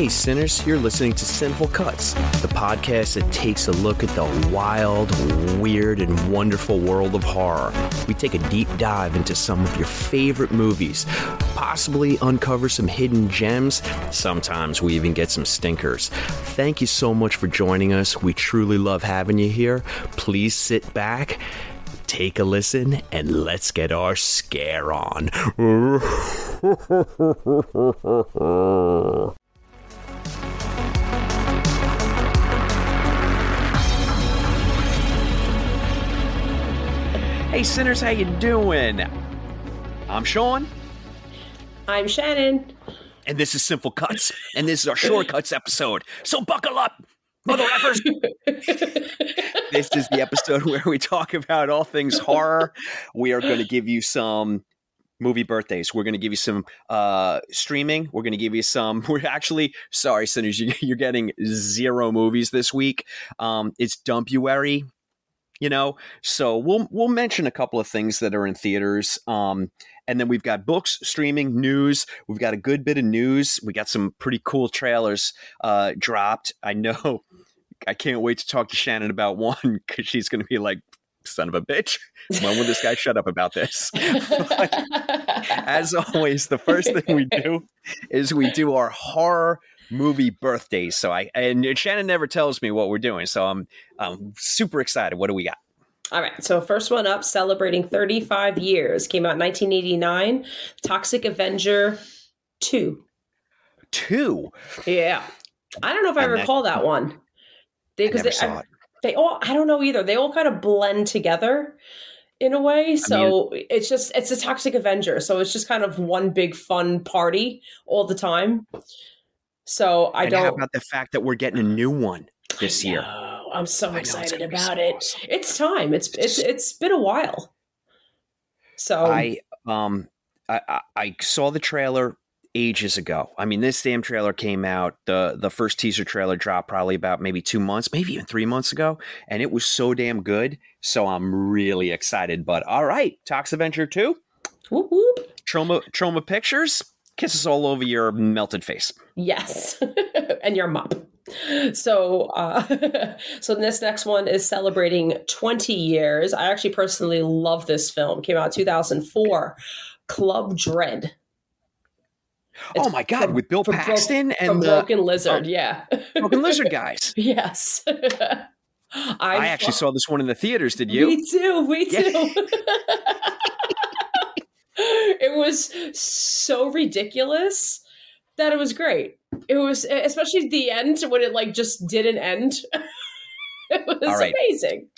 Hey, sinners, you're listening to Cine-ful Cuts, the podcast that takes a look at the wild, weird, and wonderful world of horror. We take a deep dive into some of your favorite movies, possibly uncover some hidden gems. Sometimes we even get some stinkers. Thank you so much for joining us. We truly love having you here. Please sit back. Take a listen and let's get our scare on. Hey sinners, how you doing? I'm Sean, I'm Shannon. and this is Cine-ful Cuts, and this is our shortcuts episode. So buckle up, mother effers. this is the episode where we talk about all things horror. We are going to give you some movie birthdays. We're going to give you some uh, streaming. We're going to give you some. We're actually sorry, sinners, you, you're getting zero movies this week. Um, it's Dumpuary you know? So we'll we'll mention a couple of things that are in theaters um and then we've got books streaming news. We've got a good bit of news. We got some pretty cool trailers uh dropped. I know i can't wait to talk to shannon about one because she's going to be like son of a bitch. When will this guy shut up about this? But as always the first thing we do is we do our horror movie birthdays so i and shannon never tells me what we're doing so i'm i'm super excited what do we got All right, so first one up, celebrating 35 years, came out in 1989. Toxic Avenger 2. two Yeah. I don't know if I And that- recall that one. They, I never they, saw it. they all, I don't know either. They all kind of blend together in a way. So it's just, it's a Toxic Avenger. So it's just kind of one big fun party all the time. So I and don't. how about the fact that we're getting a new one this year. I'm so excited about so it. awesome. It's time. It's it's it's been a while. So i um I, I saw the trailer ages ago i mean this damn trailer came out the the first teaser trailer dropped probably about maybe two months maybe even three months ago and it was so damn good so i'm really excited but all right tox adventure 2 whoop whoop. Troma Troma pictures kisses all over your melted face Yes, and your mop. So, uh, so this next one is celebrating 20 years. I actually personally love this film. Came out 2004. Club Dread. It's oh my god from- with bill from Bro- paxton from and the Broken Lizard. oh. yeah. broken lizard guys yes. i actually saw this one in the theaters did you Me too. Me Yeah. it was so ridiculous that it was great. It was especially the end when it like just didn't end. it was right. amazing.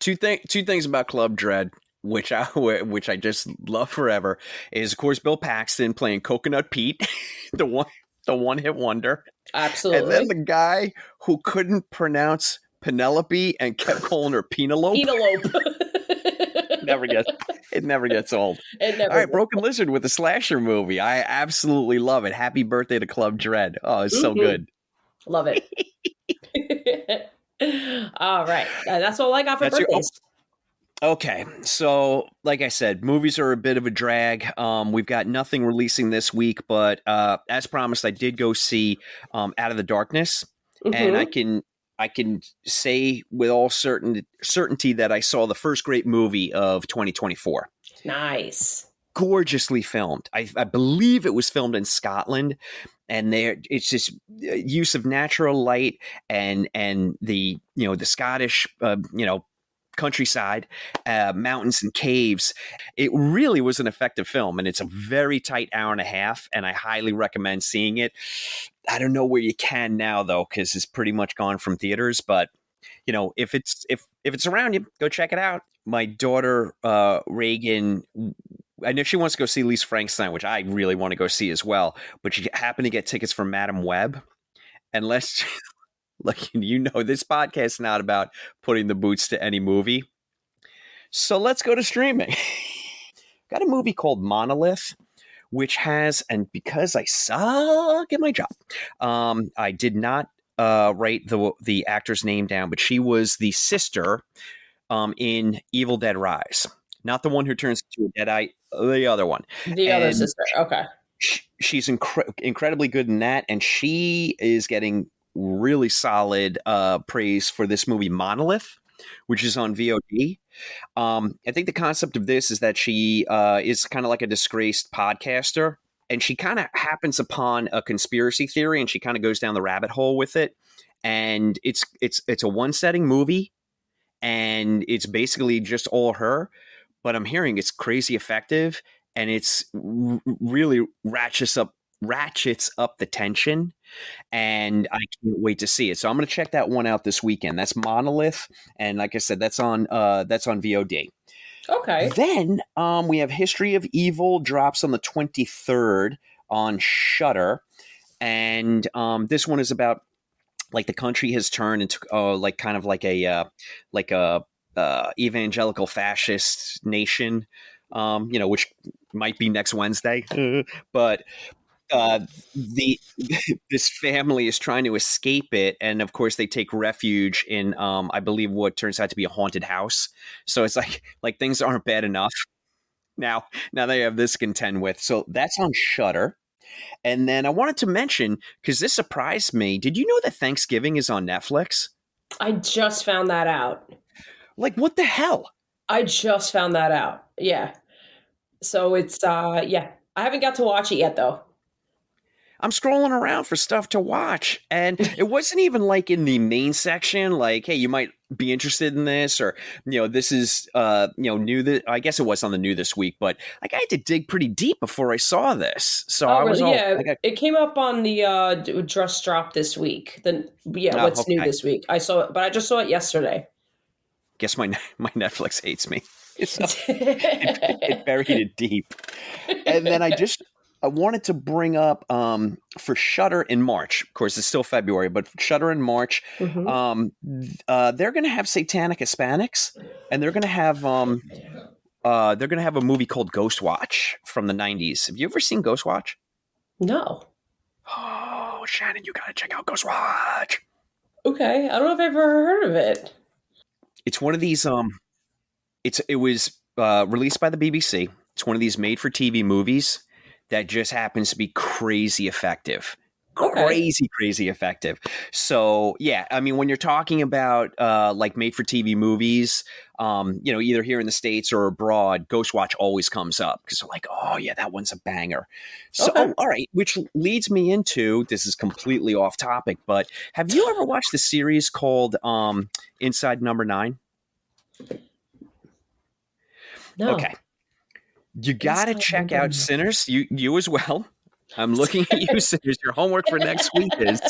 two thing two things about Club Dread. which I which I just love forever, is of course Bill Paxton playing Coconut Pete, the one the one hit wonder. Absolutely. And then the guy who couldn't pronounce Penelope and kept calling her Penelope. Penelope. Never gets it never gets old. Never All right, Broken Lizard with the slasher movie. I absolutely love it. Happy birthday to Club Dread. Oh, it's so Mhm. good. Love it. all right. Uh, that's all I got for That's your- birthdays. Okay, so like I said, movies are a bit of a drag. Um, we've got nothing releasing this week, but uh, as promised, I did go see um, Out of the Darkness, and I Mhm. can I can say with all certain certainty that I saw the first great movie of 2024. nice. Gorgeously filmed. I, I believe it was filmed in Scotland, and there it's just uh, use of natural light and and the you know the Scottish uh, you know countryside, uh, mountains and caves. It really was an effective film, and it's a very tight hour and a half. And I highly recommend seeing it. I don't know where you can now though, because it's pretty much gone from theaters. But you know, if it's if if it's around you, go check it out. My daughter uh, Reagan. I know she wants to go see Lisa Frankenstein, which I really want to go see as well. But she happened to get tickets from Madame Web, and let's look. You know, this podcast is not about putting the boots to any movie. So let's go to streaming. Got a movie called Monolith, which has, and because I suck at my job, um, I did not uh, write the the actor's name down, but she was the sister um, in Evil Dead Rise, not the one who turns into a deadite, the other one The other sister. Okay. she's incre- incredibly good in that, and she is getting really solid uh, praise for this movie Monolith, which is on VOD. Um, I think the concept of this is that she uh, is kind of like a disgraced podcaster, and she kind of happens upon a conspiracy theory, and she kind of goes down the rabbit hole with it. And it's it's it's a one setting movie, and it's basically just all her. But I'm hearing it's crazy effective, and it's r- really ratchets up ratchets up the tension and i can't wait to see it. So i'm going to check that one out this weekend. That's monolith and like i said that's on uh that's on vod Okay. then um we have history of evil drops on the 23rd on Shudder and um this one is about like the country has turned into uh, like kind of like a uh, like a uh, evangelical fascist nation um you know which might be next wednesday but uh, the this family is trying to escape it, and of course they take refuge in, um, I believe, what turns out to be a haunted house. So it's like like things aren't bad enough. Now, now they have this to contend with. So that's on Shudder. And then I wanted to mention because this surprised me. Did you know that Thanksgiving is on Netflix? I just found that out. Like, what the hell? I just found that out. Yeah. So it's uh yeah. I haven't got to watch it yet though. I'm scrolling around for stuff to watch, and it wasn't even like in the main section. Like, hey, you might be interested in this, or you know, this is uh, you know, new. That I guess it was on the new this week, but like I had to dig pretty deep before I saw this. So I oh, was really? all, yeah. like, I- it came up on the uh d- just dropped this week. Then yeah, Oh, what's new this week? I saw it, but I just saw it yesterday. guess my my Netflix hates me. So it, it buried it deep, and then I just. I wanted to bring up um, for Shudder in March. Of course, it's still February, but Shudder in March, Mhm. um, uh, they're going to have Satanic Hispanics, and they're going to have um, uh, they're going to have a movie called Ghost Watch from the '90s. Have you ever seen Ghost Watch? no. Oh, Shannon, you got to check out Ghost Watch. Okay. I don't know if I've ever heard of it. It's one of these. Um, it's it was uh, released by the BBC. It's one of these made-for-TV movies that just happens to be crazy effective. Okay. Crazy, crazy effective. So yeah, I mean, when you're talking about uh, like made-for-TV movies, um, you know, either here in the states or abroad, Ghostwatch always comes up because they're like, oh yeah, that one's a banger. So Okay. oh, all right, which leads me into this is completely off topic, but have you ever watched the series called um, Inside Number Nine? No. Okay. You got to check out Sinners. You you as well. I'm looking at you, Sinners. Your homework for next week is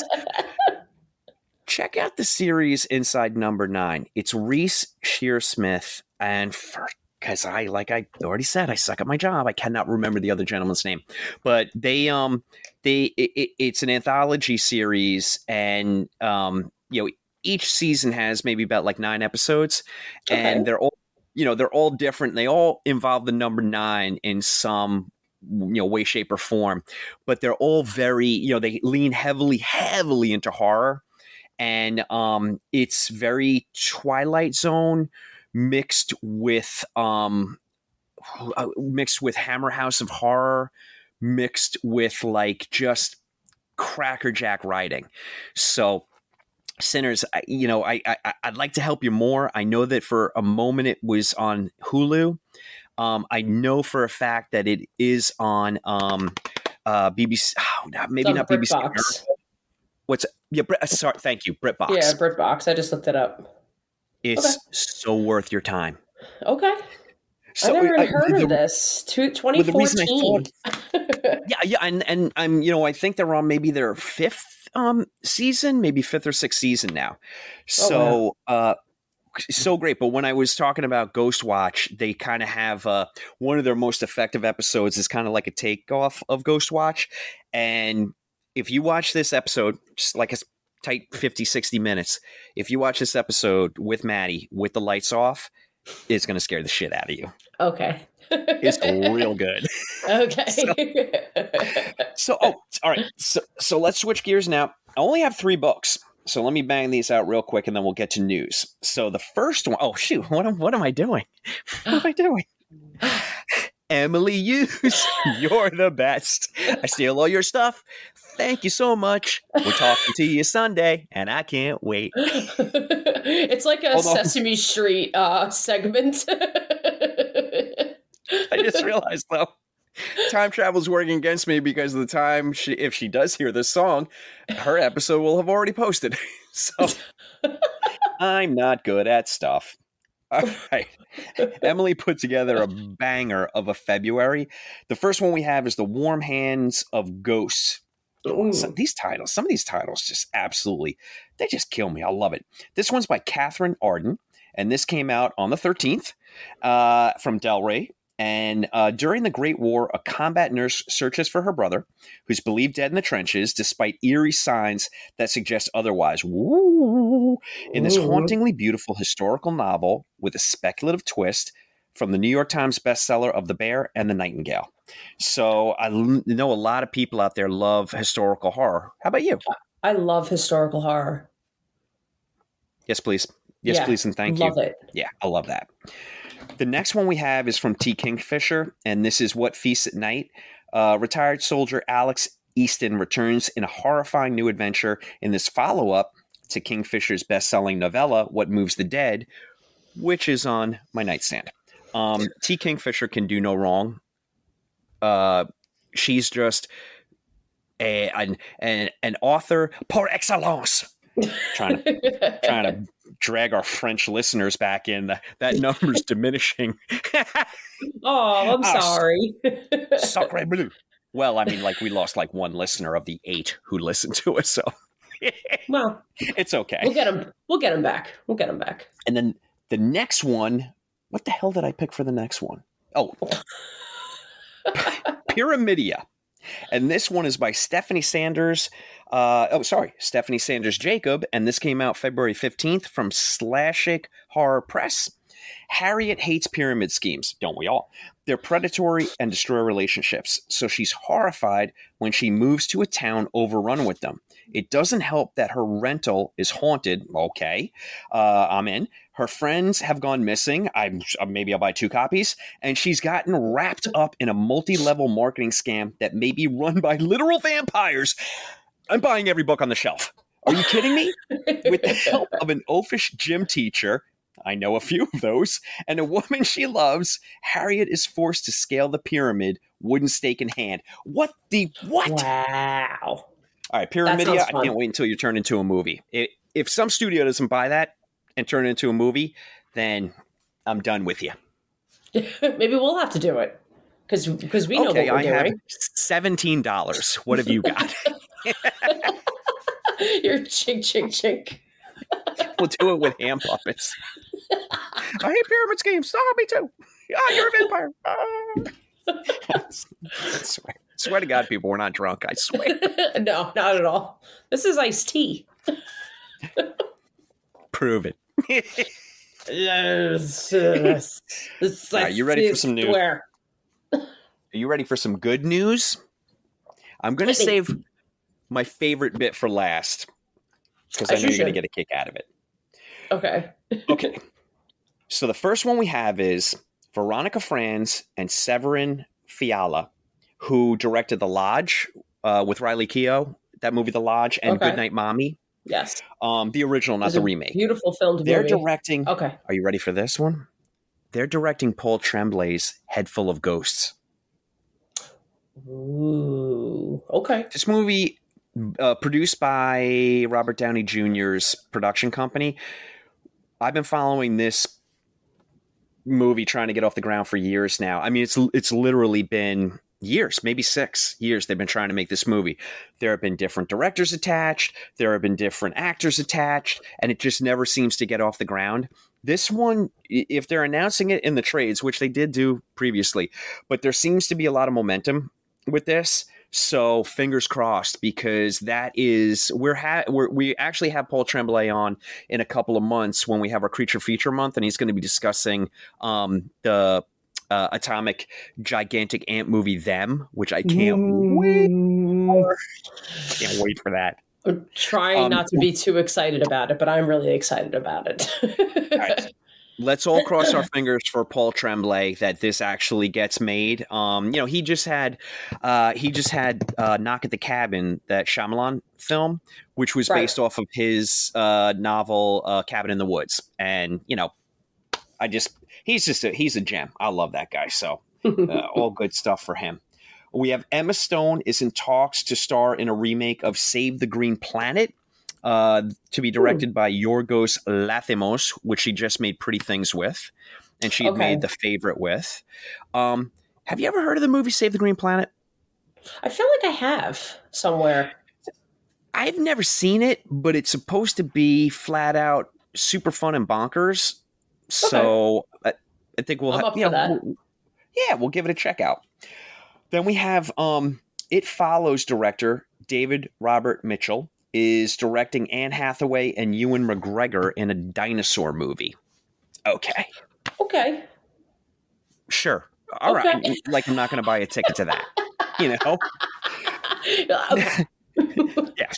check out the series Inside Number Nine. It's Reece Shearsmith, and for because I, like I already said, I suck at my job. I cannot remember the other gentleman's name, but they, um, they, it, it's an anthology series, and um, you know, each season has maybe about like nine episodes, okay. and they're all, you know, they're all different. They all involve the number nine in some you know way shape or form but they're all very you know they lean heavily heavily into horror and um it's very twilight zone mixed with um uh, mixed with Hammer House of Horror, mixed with like just crackerjack writing. So sinners you know I, I i'd like to help you more. I know that for a moment it was on hulu. Um i know for a fact that it is on um uh bbc oh, maybe not bbc what's yeah Brit, uh, sorry thank you britbox. Yeah britbox. I just looked it up. It's okay. so worth your time. Okay. So, I never I, heard the, of this. 2014. yeah, yeah, and and I'm you know I think they're on maybe their fifth um season, maybe fifth or sixth season now. So oh, wow. uh so great. But when I was talking about Ghost Watch, they kind of have uh, one of their most effective episodes is kind of like a takeoff of Ghost Watch. And if you watch this episode, just like a tight 50, 60 minutes. If you watch this episode with Maddie with the lights off, it's going to scare the shit out of you. Okay. it's real good. Okay. so, so, oh, all right. So, so let's switch gears now. I only have three books. So let me bang these out real quick and then we'll get to news. So the first one, oh shoot, what am, what am I doing? What am I doing? Emily Hughes, you're the best. I steal all your stuff. Thank you so much. We're talking to you Sunday, and I can't wait. it's like a Hold Sesame on. Street uh, segment. I just realized, though, time travel's working against me because the time she, if she does hear this song, her episode will have already posted. so I'm not good at stuff. All right. Emily put together a banger of a February. The first one we have is The Warm Hands of Ghosts some, these titles, some of these titles just absolutely, they just kill me. I love it. This one's by Katherine Arden, and this came out on the 13th uh, from Del Rey. And uh, during the Great War, a combat nurse searches for her brother, who's believed dead in the trenches, despite eerie signs that suggest otherwise. Woo! In this hauntingly beautiful historical novel with a speculative twist from the New York Times bestseller of The Bear and the Nightingale. So I know a lot of people out there love historical horror. How about you? I love historical horror. Yes, please. Yes, yeah, please, and thank love you. Love it. Yeah, I love that. The next one we have is from T. Kingfisher, and this is What Feasts at Night. Uh, retired soldier Alex Easton returns in a horrifying new adventure in this follow up to Kingfisher's best selling novella, What Moves the Dead, which is on my nightstand. Um, T. Kingfisher can do no wrong uh, she's just a, an, an, an author par excellence. trying to trying to drag our French listeners back in. That number's diminishing. oh, I'm uh, sorry. Sacre bleu. Well, I mean, like we lost like one listener of the eight who listened to us, so well, it's okay. We'll get them. We'll get them back. We'll get them back. And then the next one. What the hell did I pick for the next one? Oh, Pyramidia. And this one is by Stephanie Sanders. Uh, oh, sorry, Stephanie Sanders Jacob. And this came out February 15th from Slashic Horror Press. Harriet hates pyramid schemes, don't we all? They're predatory and destroy relationships, so she's horrified when she moves to a town overrun with them. It doesn't help that her rental is haunted. Okay, uh, I'm in. Her friends have gone missing. I'm uh, maybe I'll buy two copies, and she's gotten wrapped up in a multi-level marketing scam that may be run by literal vampires. I'm buying every book on the shelf. Are you kidding me? With the help of an oafish gym teacher, I know a few of those, and a woman she loves, Harriet is forced to scale the pyramid, wooden stake in hand. What the what? Wow. All right, Pyramidia, I can't wait until you turn into a movie. It, if some studio doesn't buy that, and turn it into a movie, then I'm done with you. Maybe we'll have to do it because because we know okay, what we're I doing. have seventeen dollars. What have you got? You're chink chink chink. we'll do it with hand puppets. I hate pyramid schemes. Oh, me too. oh, you're a vampire. Ah. swear, swear to God, people, we're not drunk. I swear. no, not at all. This is iced tea. Prove it. Yes. yes. This right, you ready for some news? Are you ready for some good news? I'm going to save my favorite bit for last because I know you you're going to get a kick out of it. Okay. Okay. so the first one we have is Veronika Franz and Severin Fiala, who directed The Lodge uh, with Riley Keough, that movie The Lodge, and Okay. Goodnight Mommy, Yes. um, the original, not the remake. Beautiful filmed They're movie. directing. Okay. Are you ready for this one? They're directing Paul Tremblay's Head Full of Ghosts. Ooh. Okay. This movie, uh, produced by Robert Downey Jr.'s production company, I've been following this movie trying to get off the ground for years now. I mean, it's it's literally been years, maybe six years. They've been trying to make this movie. There have been different directors attached. There have been different actors attached, and it just never seems to get off the ground. This one, if they're announcing it in the trades, which they did do previously, but there seems to be a lot of momentum with this. So fingers crossed because that is we're, ha- we're we actually have Paul Tremblay on in a couple of months when we have our creature feature month, and he's going to be discussing um, the uh, atomic gigantic ant movie them, which I can't wait. For. Can't wait for that. I'm trying Um, not to be too excited about it, but I'm really excited about it. All right. Let's all cross our fingers for Paul Tremblay that this actually gets made. Um, you know, he just had uh, he just had uh, Knock at the Cabin, that Shyamalan film, which was Right. based off of his uh, novel uh, Cabin in the Woods, and you know, I just he's just a, he's a gem. I love that guy. So uh, all good stuff for him. We have Emma Stone is in talks to star in a remake of Save the Green Planet, uh, to be directed by Yorgos Lanthimos, which she just made Pretty Things with, and she had Okay. made The Favorite with. Um, have you ever heard of the movie Save the Green Planet? I feel like I have somewhere. I've never seen it, but it's supposed to be flat out super fun and bonkers. So I, I think we'll I'm ha- up you know, we'll- yeah, we'll give it a check out. Then we have um, It Follows director David Robert Mitchell is directing Anne Hathaway and Ewan McGregor in a dinosaur movie. Okay, Okay. sure, all right. Okay. Like I'm not going to buy a ticket to that, you know? okay. Yeah.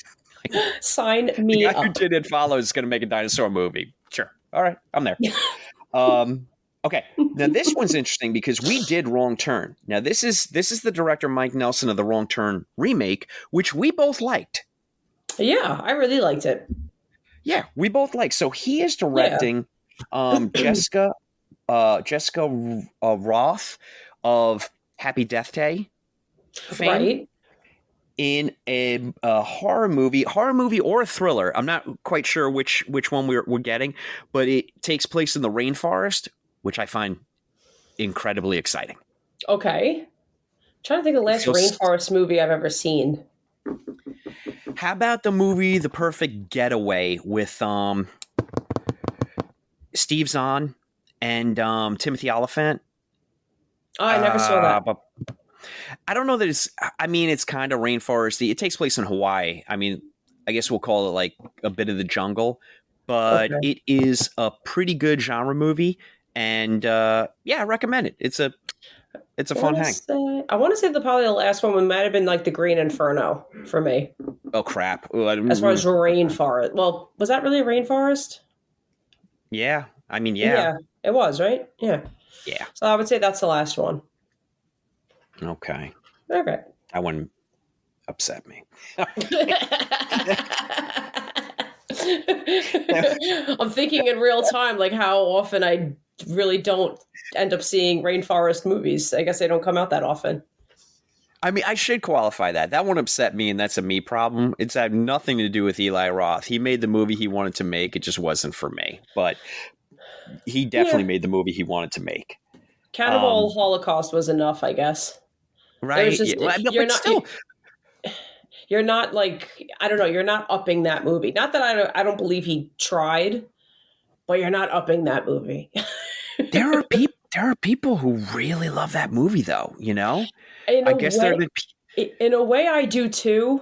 Sign the me guy who up. did it follows is going to make a dinosaur movie. Sure. All right, I'm there. um, okay. Now this one's interesting because we did Wrong Turn. Now this is this is the director Mike Nelson of the Wrong Turn remake, which we both liked. Yeah, I really liked it. Yeah, we both like. So he is directing um, Jessica uh, Jessica uh, Rothe of Happy Death Day. fame. Right? in a, a horror movie, horror movie or a thriller. I'm not quite sure which which one we're we're getting, but it takes place in the rainforest, which I find incredibly exciting. Okay. trying to think of the last Feels- rainforest movie I've ever seen. How about the movie The Perfect Getaway with um Steve Zahn and um Timothy Olyphant? Oh, I never saw Uh, that. but I don't know that it's. I mean, it's kind of rainforesty. It takes place in Hawaii. I mean, I guess we'll call it like a bit of the jungle, but Okay. it is a pretty good genre movie, and uh, yeah, I recommend it. It's a it's a I fun hang. say- I want to say the probably the last one might have been like the Green Inferno for me, Oh crap! Oh, I- as far as rainforest. Well, was that really a rainforest? yeah, I mean, yeah, it was right. Yeah, yeah. So I would say that's the last one. Okay, Okay. that one upset me. I'm thinking in real time, like how often I really don't end up seeing rainforest movies. I guess they don't come out that often. I mean, I should qualify that. That won't upset me, and that's a me problem. It's had nothing to do with Eli Roth. He made the movie he wanted to make. It just wasn't for me. But he definitely Yeah. made the movie he wanted to make. Cannibal Um, Holocaust was enough, I guess. Right? just- Yeah, well, you're but not- still, You're not like I don't know. You're not upping that movie. Not that I don't. I don't believe he tried, but you're not upping that movie. there are people. there are people who really love that movie, though. You know, In I guess way, they're the I- in a way i do too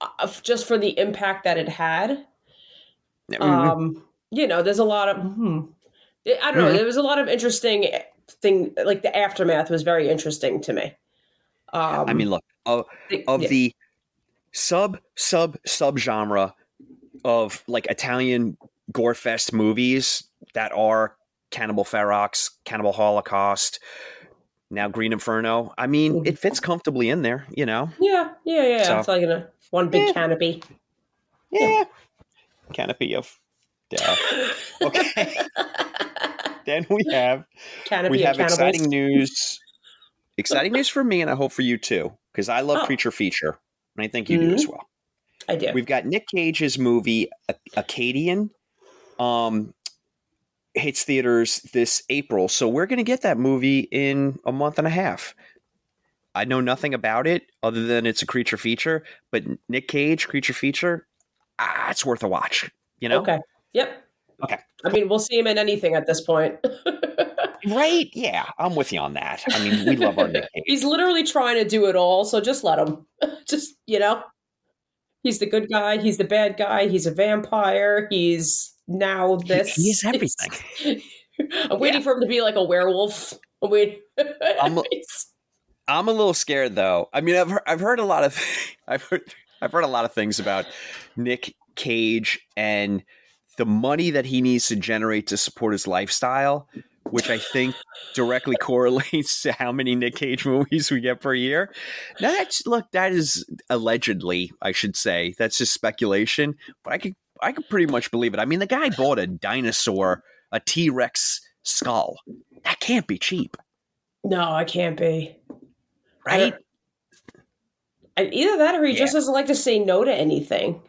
uh, just for the impact that it had Mhm. um you know there's a lot of hmm, i don't know Mhm. there was a lot of interesting thing like the aftermath was very interesting to me um I mean, look, of, the- of yeah. the sub sub sub genre of like Italian gore fest movies that are Cannibal Ferox, Cannibal Holocaust, now Green Inferno. I mean, Mm-hmm. it fits comfortably in there, you know. yeah yeah yeah So- it's like a one big Yeah. canopy Yeah, canopy of death. Okay. then we have canopy we have cannibals. exciting news. Exciting news for me, and I hope for you too, because I love Oh. creature feature, and I think you do as well. i do We've got Nic Cage's movie Arcadian um hits theaters this April. So we're going to get that movie in a month and a half. I know nothing about it other than it's a creature feature, but Nic Cage creature feature, ah, it's worth a watch, you know? okay yep Okay. i mean we'll see him in anything at this point Right? Yeah, I'm with you on that. I mean, we love our Nic Cage. he's literally trying to do it all so just let him just you know he's the good guy he's the bad guy he's a vampire he's now this He is everything. i'm waiting for him to be like a werewolf i'm waiting I'm- I'm a little scared though. I mean, I've heard, I've heard a lot of I've heard I've heard a lot of things about Nic Cage and the money that he needs to generate to support his lifestyle, which I think directly correlates to how many Nic Cage movies we get per year. Now that's look, that is allegedly, I should say. That's just speculation, but I could I could pretty much believe it. I mean, the guy bought a dinosaur, a T-Rex skull. That can't be cheap, no i can't be right? don't- I- either that or he just doesn't like to say no to anything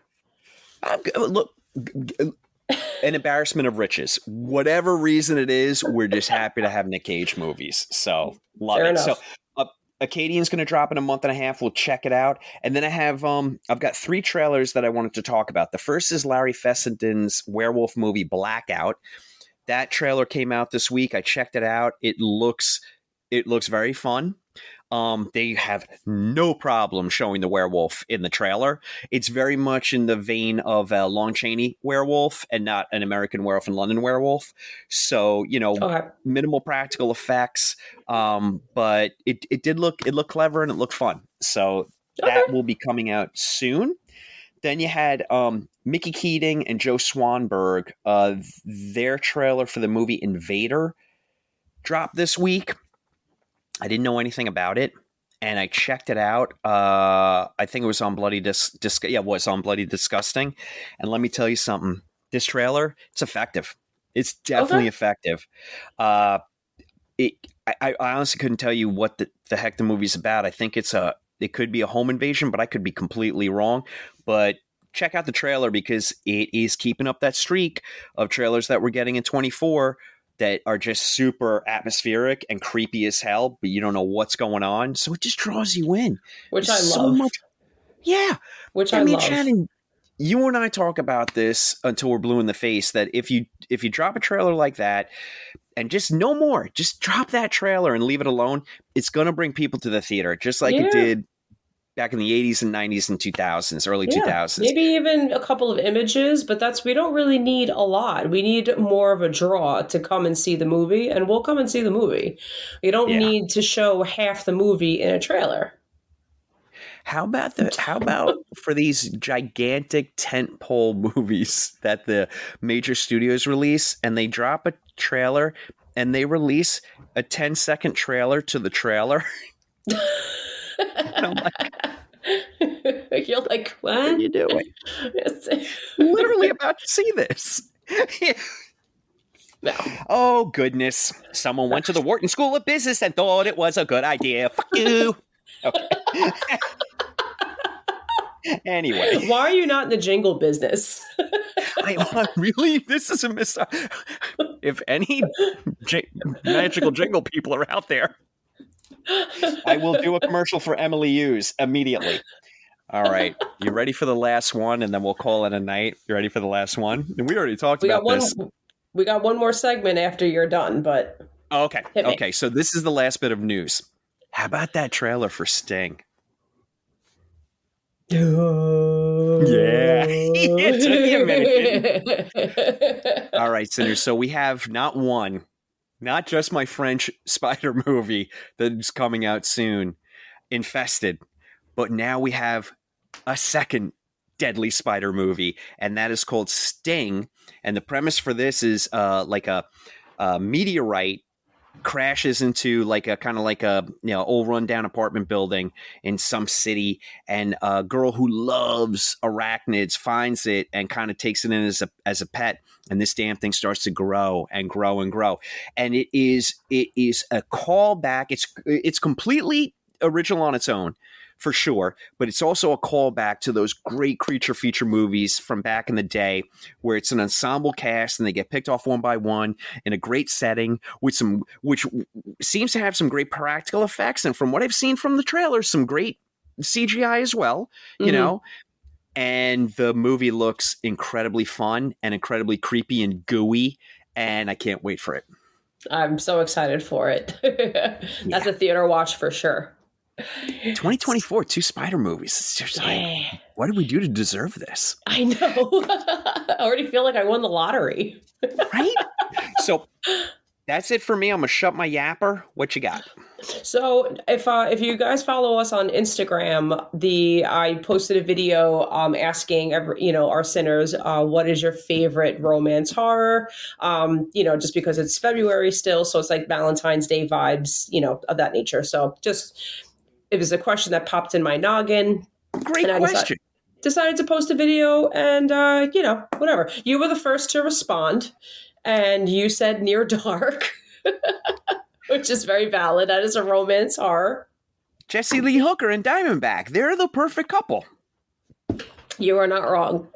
I'm look, g- g- an embarrassment of riches. Whatever reason it is, we're just happy to have Nic Cage movies. So love Fair it. enough. So uh, Arcadian's going to drop in a month and a half. We'll check it out, and then I have um I've got three trailers that I wanted to talk about. The first is Larry Fessenden's werewolf movie Blackout. That trailer came out this week. I checked it out. It looks it looks very fun. Um, they have no problem showing the werewolf in the trailer. It's very much in the vein of a Lon Chaney werewolf and not an American werewolf and London werewolf. So, you know, okay minimal practical effects. Um, but it, it did look it looked clever and it looked fun. So that will be coming out soon. Then you had um, Mickey Keating and Joe Swanberg. Uh, their trailer for the movie Invader dropped this week. I didn't know anything about it, and I checked it out. Uh, I think it was on Bloody Dis. Dis- yeah, it was on Bloody Disgusting. And let me tell you something. This trailer, it's effective. It's definitely Okay. effective. Uh, it. I, I honestly couldn't tell you what the, the heck the movie's about. I think it's a. It could be a home invasion, but I could be completely wrong. But check out the trailer because it is keeping up that streak of trailers that we're getting in 24 that are just super atmospheric and creepy as hell, but you don't know what's going on. So it just draws you in. which i There's love much. Yeah. which I, i, mean, love Shannon, you and I talk about this until we're blue in the face that if you if you drop a trailer like that and just no more, just drop that trailer and leave it alone, it's going to bring people to the theater just like Yeah. it did back in the 80s and 90s and 2000s, early Yeah, 2000s. Maybe even a couple of images, but that's we don't really need a lot. We need more of a draw to come and see the movie, and we'll come and see the movie. We don't Yeah. need to show half the movie in a trailer. How about the how about for these gigantic tentpole movies that the major studios release and they drop a trailer and they release a 10 second trailer to the trailer? I'm like, You're like, what what? are you doing? Literally about to see this. no. oh goodness. Someone went to the Wharton School of Business and thought it was a good idea. Fuck you. Okay. anyway. Why are you not in the jingle business? I, really, this is a mis. If any j- magical jingle people are out there, I will do a commercial for Emily Hughes immediately. All right, you ready for the last one, and then we'll call it a night. You ready for the last one? And we already talked we about one. this. We got one more segment after you're done, but oh, Okay. Okay. So this is the last bit of news. How about that trailer for Sting? Yeah. It took a minute, All right, Sinners. So we have not one, not just my French spider movie that's coming out soon, Infested, but now we have a second deadly spider movie, and that is called Sting. And the premise for this is uh, like a, a meteorite crashes into like a kind of like a you know old rundown apartment building in some city and a girl who loves arachnids finds it and kind of takes it in as a as a pet and this damn thing starts to grow and grow and grow. And it is it is a callback. It's it's completely original on its own for sure but it's also a callback to those great creature feature movies from back in the day where it's an ensemble cast and they get picked off one by one in a great setting with some which seems to have some great practical effects. And from what i've seen from the trailers some great cgi as well you Mhm. know and the movie looks incredibly fun and incredibly creepy and gooey and i can't wait for it I'm so excited for it. That's a theater watch for sure. 2024 two spider movies it's just like what did we do to deserve this I know. I already feel like I won the lottery. right so that's it for me i'm gonna shut my yapper what you got So if uh, if you guys follow us on Instagram, the I posted a video um, asking every, you know our sinners uh, what is your favorite romance horror. Um, you know, just because it's February still, so it's like Valentine's Day vibes, you know, of that nature. So just it was a question that popped in my noggin. great decided- question Decided to post a video, and uh, you know, whatever. You were the first to respond, and you said near dark. Which is very valid. That is a romance horror. jesse lee hooker and diamondback they're the perfect couple You are not wrong.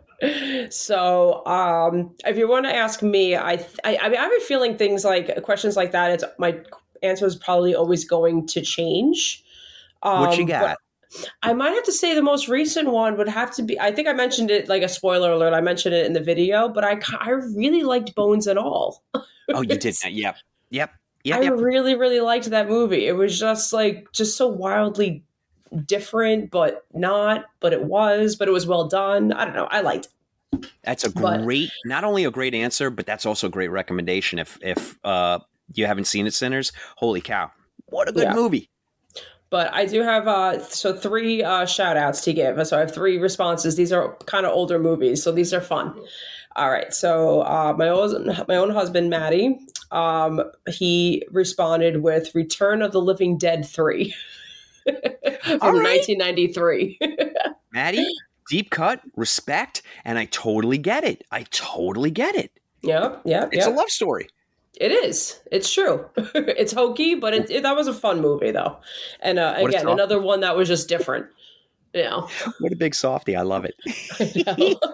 So, um, if you want to ask me, I, th- I, I mean, I have a feeling things like questions like that. It's my answer is probably always going to change. Um, what you but got I might have to say the most recent one would have to be. I think I mentioned it like a spoiler alert. I mentioned it in the video, but I, I really liked Bones and All. oh you did that yep yep yep, I yep. really, really liked that movie. It was just like just so wildly different, but not. But it was. But it was well done. I don't know. I liked. it. That's a But- great, not only a great answer, but that's also a great recommendation. If if uh, you haven't seen it, Sinners, holy cow, what a good Yeah. movie! But I do have uh so three uh shout outs to give. So I have three responses. These are kind of older movies, so these are fun. All right. So uh my own my own husband Maddie, um he responded with Return of the Living Dead 3 from All right. 1993. Maddie, deep cut, respect, and I totally get it. I totally get it. yeah, yeah, It's a love story. It is. It's true. it's hokey, but it, it- that was a fun movie though. And uh, again, another one that was just different. You know. What a big softy! I love it. I.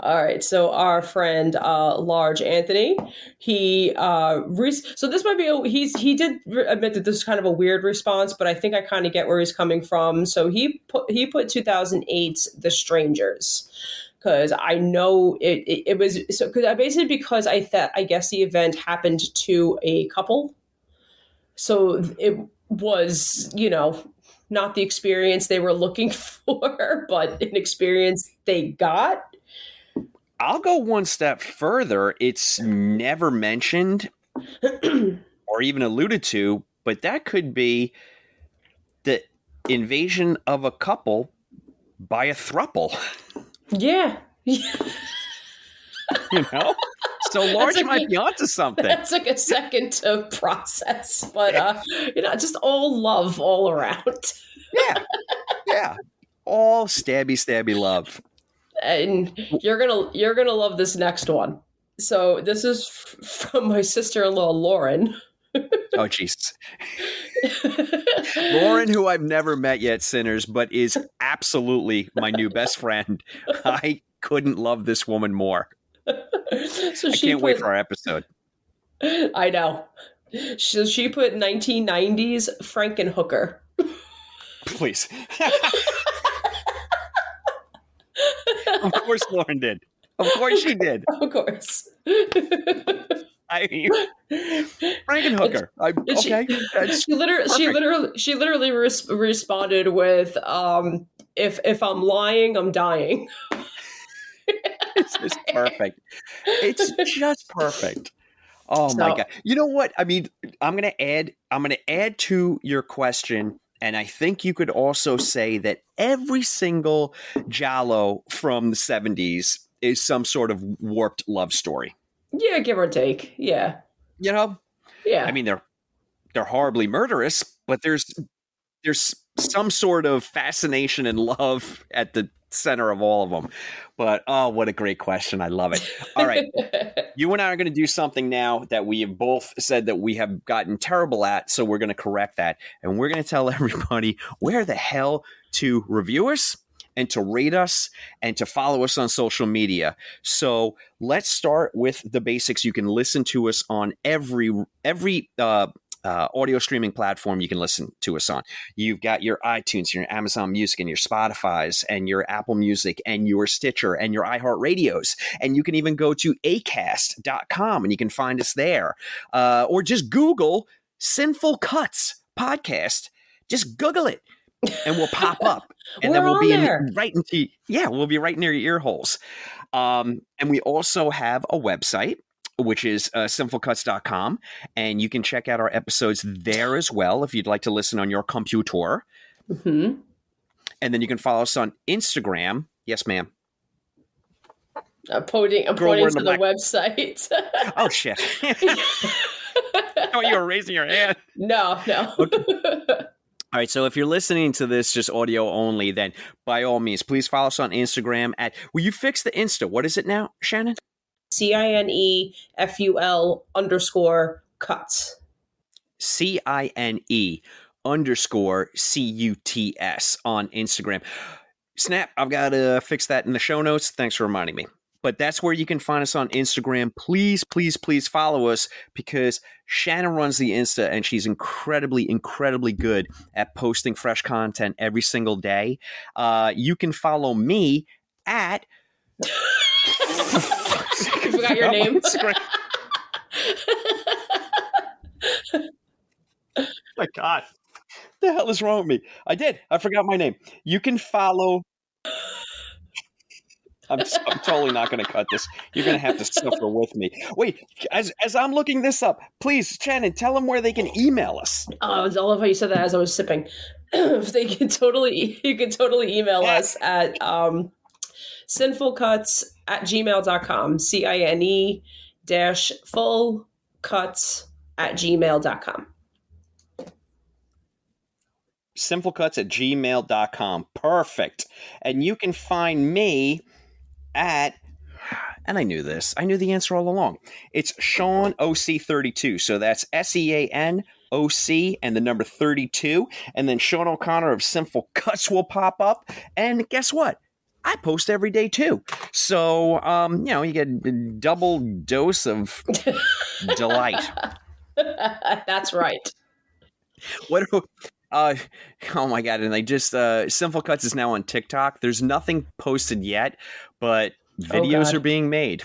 All right, so our friend uh, Large Anthony, he uh, re- so this might be a, he's he did admit that this is kind of a weird response, but I think I kind of get where he's coming from. So he put he put 2008's The Strangers because I know it, it, it was so because I basically because I thought I guess the event happened to a couple, so it was you know not the experience they were looking for, but an experience they got. I'll go one step further. It's never mentioned or even alluded to, but that could be the invasion of a couple by a thruple. Yeah. You know, so large might be onto something. That took a second to process, but uh, you know, just all love all around. Yeah, yeah. All stabby, stabby love. And you're gonna you're gonna love this next one. So this is f- from my sister-in-law Lauren. Oh, Jesus. Lauren, who I've never met yet, Sinners, but is absolutely my new best friend. I couldn't love this woman more. so I she can't wait for our episode. I know. So she put 1990s Frankenhooker. Please. of course, Lauren did. Of course, she did. Of course. I mean, Frankenhooker. I, She- okay, that's she literally, she literally, she literally res- responded with, um, "If if I'm lying, I'm dying." it's just perfect. It's just perfect. Oh my god! You know what? I mean, I'm gonna add. I'm gonna add to your question, and I think you could also say that every single giallo from the '70s is some sort of warped love story. Yeah, give or take. Yeah, You know, yeah. I mean, they're they're horribly murderous, but there's there's some sort of fascination and love at the center of all of them. But oh, what a great question! I love it. All right, you and I are going to do something now that we have both said that we have gotten terrible at, so we're going to correct that, and we're going to tell everybody where the hell to review us and to rate us and to follow us on social media. So let's start with the basics. You can listen to us on every every uh, uh, audio streaming platform you can listen to us on. You've got your iTunes, your Amazon Music, and your Spotify's, and your Apple Music, and your Stitcher, and your iHeartRadios. And you can even go to acast.com and you can find us there. Uh, or just Google Cine-ful Cuts Podcast. Just Google it and we'll pop up. And then we'll be in, right into, yeah, we'll be right near your ear holes. Um, and we also have a website which is uh, cinefulcuts.com. And you can check out our episodes there as well if you'd like to listen on your computer. hmm And then you can follow us on Instagram. Yes, ma'am. I'm pointing. I'm Girl, pointing to the, the website. Oh, shit. oh, you were raising your hand. no, no. All right, so if you're listening to this just audio only, then by all means, please follow us on Instagram at. Will you fix the Insta? What is it now, Shannon? C I N E F U L underscore cuts. C I N E underscore C U T S on Instagram. Snap, I've got to fix that in the show notes. Thanks for reminding me. But that's where you can find us on Instagram. Please, please, please follow us because Shannon runs the Insta and she's incredibly, incredibly good at posting fresh content every single day. Uh, you can follow me at. You forgot your name. my God. the hell is wrong with me? I did. I forgot my name. You can follow. I'm, I'm totally not going to cut this. You're going to have to suffer with me. Wait, as as I'm looking this up, please, Shannon, tell them where they can email us. Oh, I love how you said that as I was sipping. they can totally, you can totally email us at um, cinefulcuts at gmail.com. C I N E dash full cuts at gmail.com. Simplecuts at gmail.com. Perfect. And you can find me at and I knew this. I knew the answer all along. It's Sean OC32. So that's S E A N O C and the number 32. And then Sean O'Connor of Cine-ful Cuts will pop up. And guess what? I post every day too. So, um, you know, you get a double dose of delight. That's right. What? do- Uh, oh my god! And they just uh, Cine-ful Cuts is now on TikTok. There's nothing posted yet, but videos God. are being made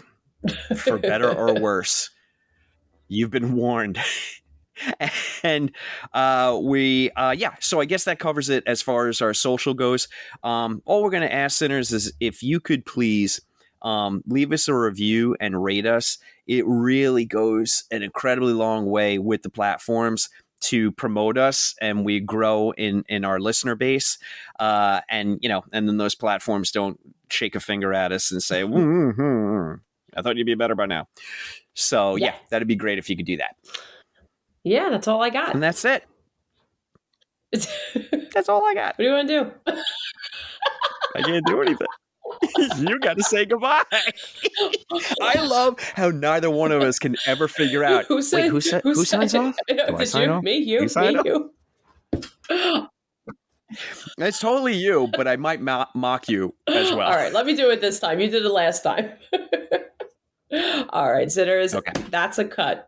for better or worse. You've been warned. and uh, we, uh, yeah. So I guess that covers it as far as our social goes. Um, all we're going to ask Cinners is if you could please um, leave us a review and rate us. It really goes an incredibly long way with the platforms to promote us and we grow in in our listener base uh and you know and then those platforms don't shake a finger at us and say "Mm, mm, mm, i thought you'd be better by now so yeah. Yeah. that'd be great if you could do that Yeah, that's all I got. and that's it that's all i got What do you want to do? i can't do anything you got to say goodbye i love how neither one of us can ever figure out Who wait said, who, sa- who signs off Do I sign you? off? Me, you, You sign me, off? you. it's totally you but i might mo- mock you as well All right, let me do it this time. You did it last time. All right, sitters. Okay. That's a cut.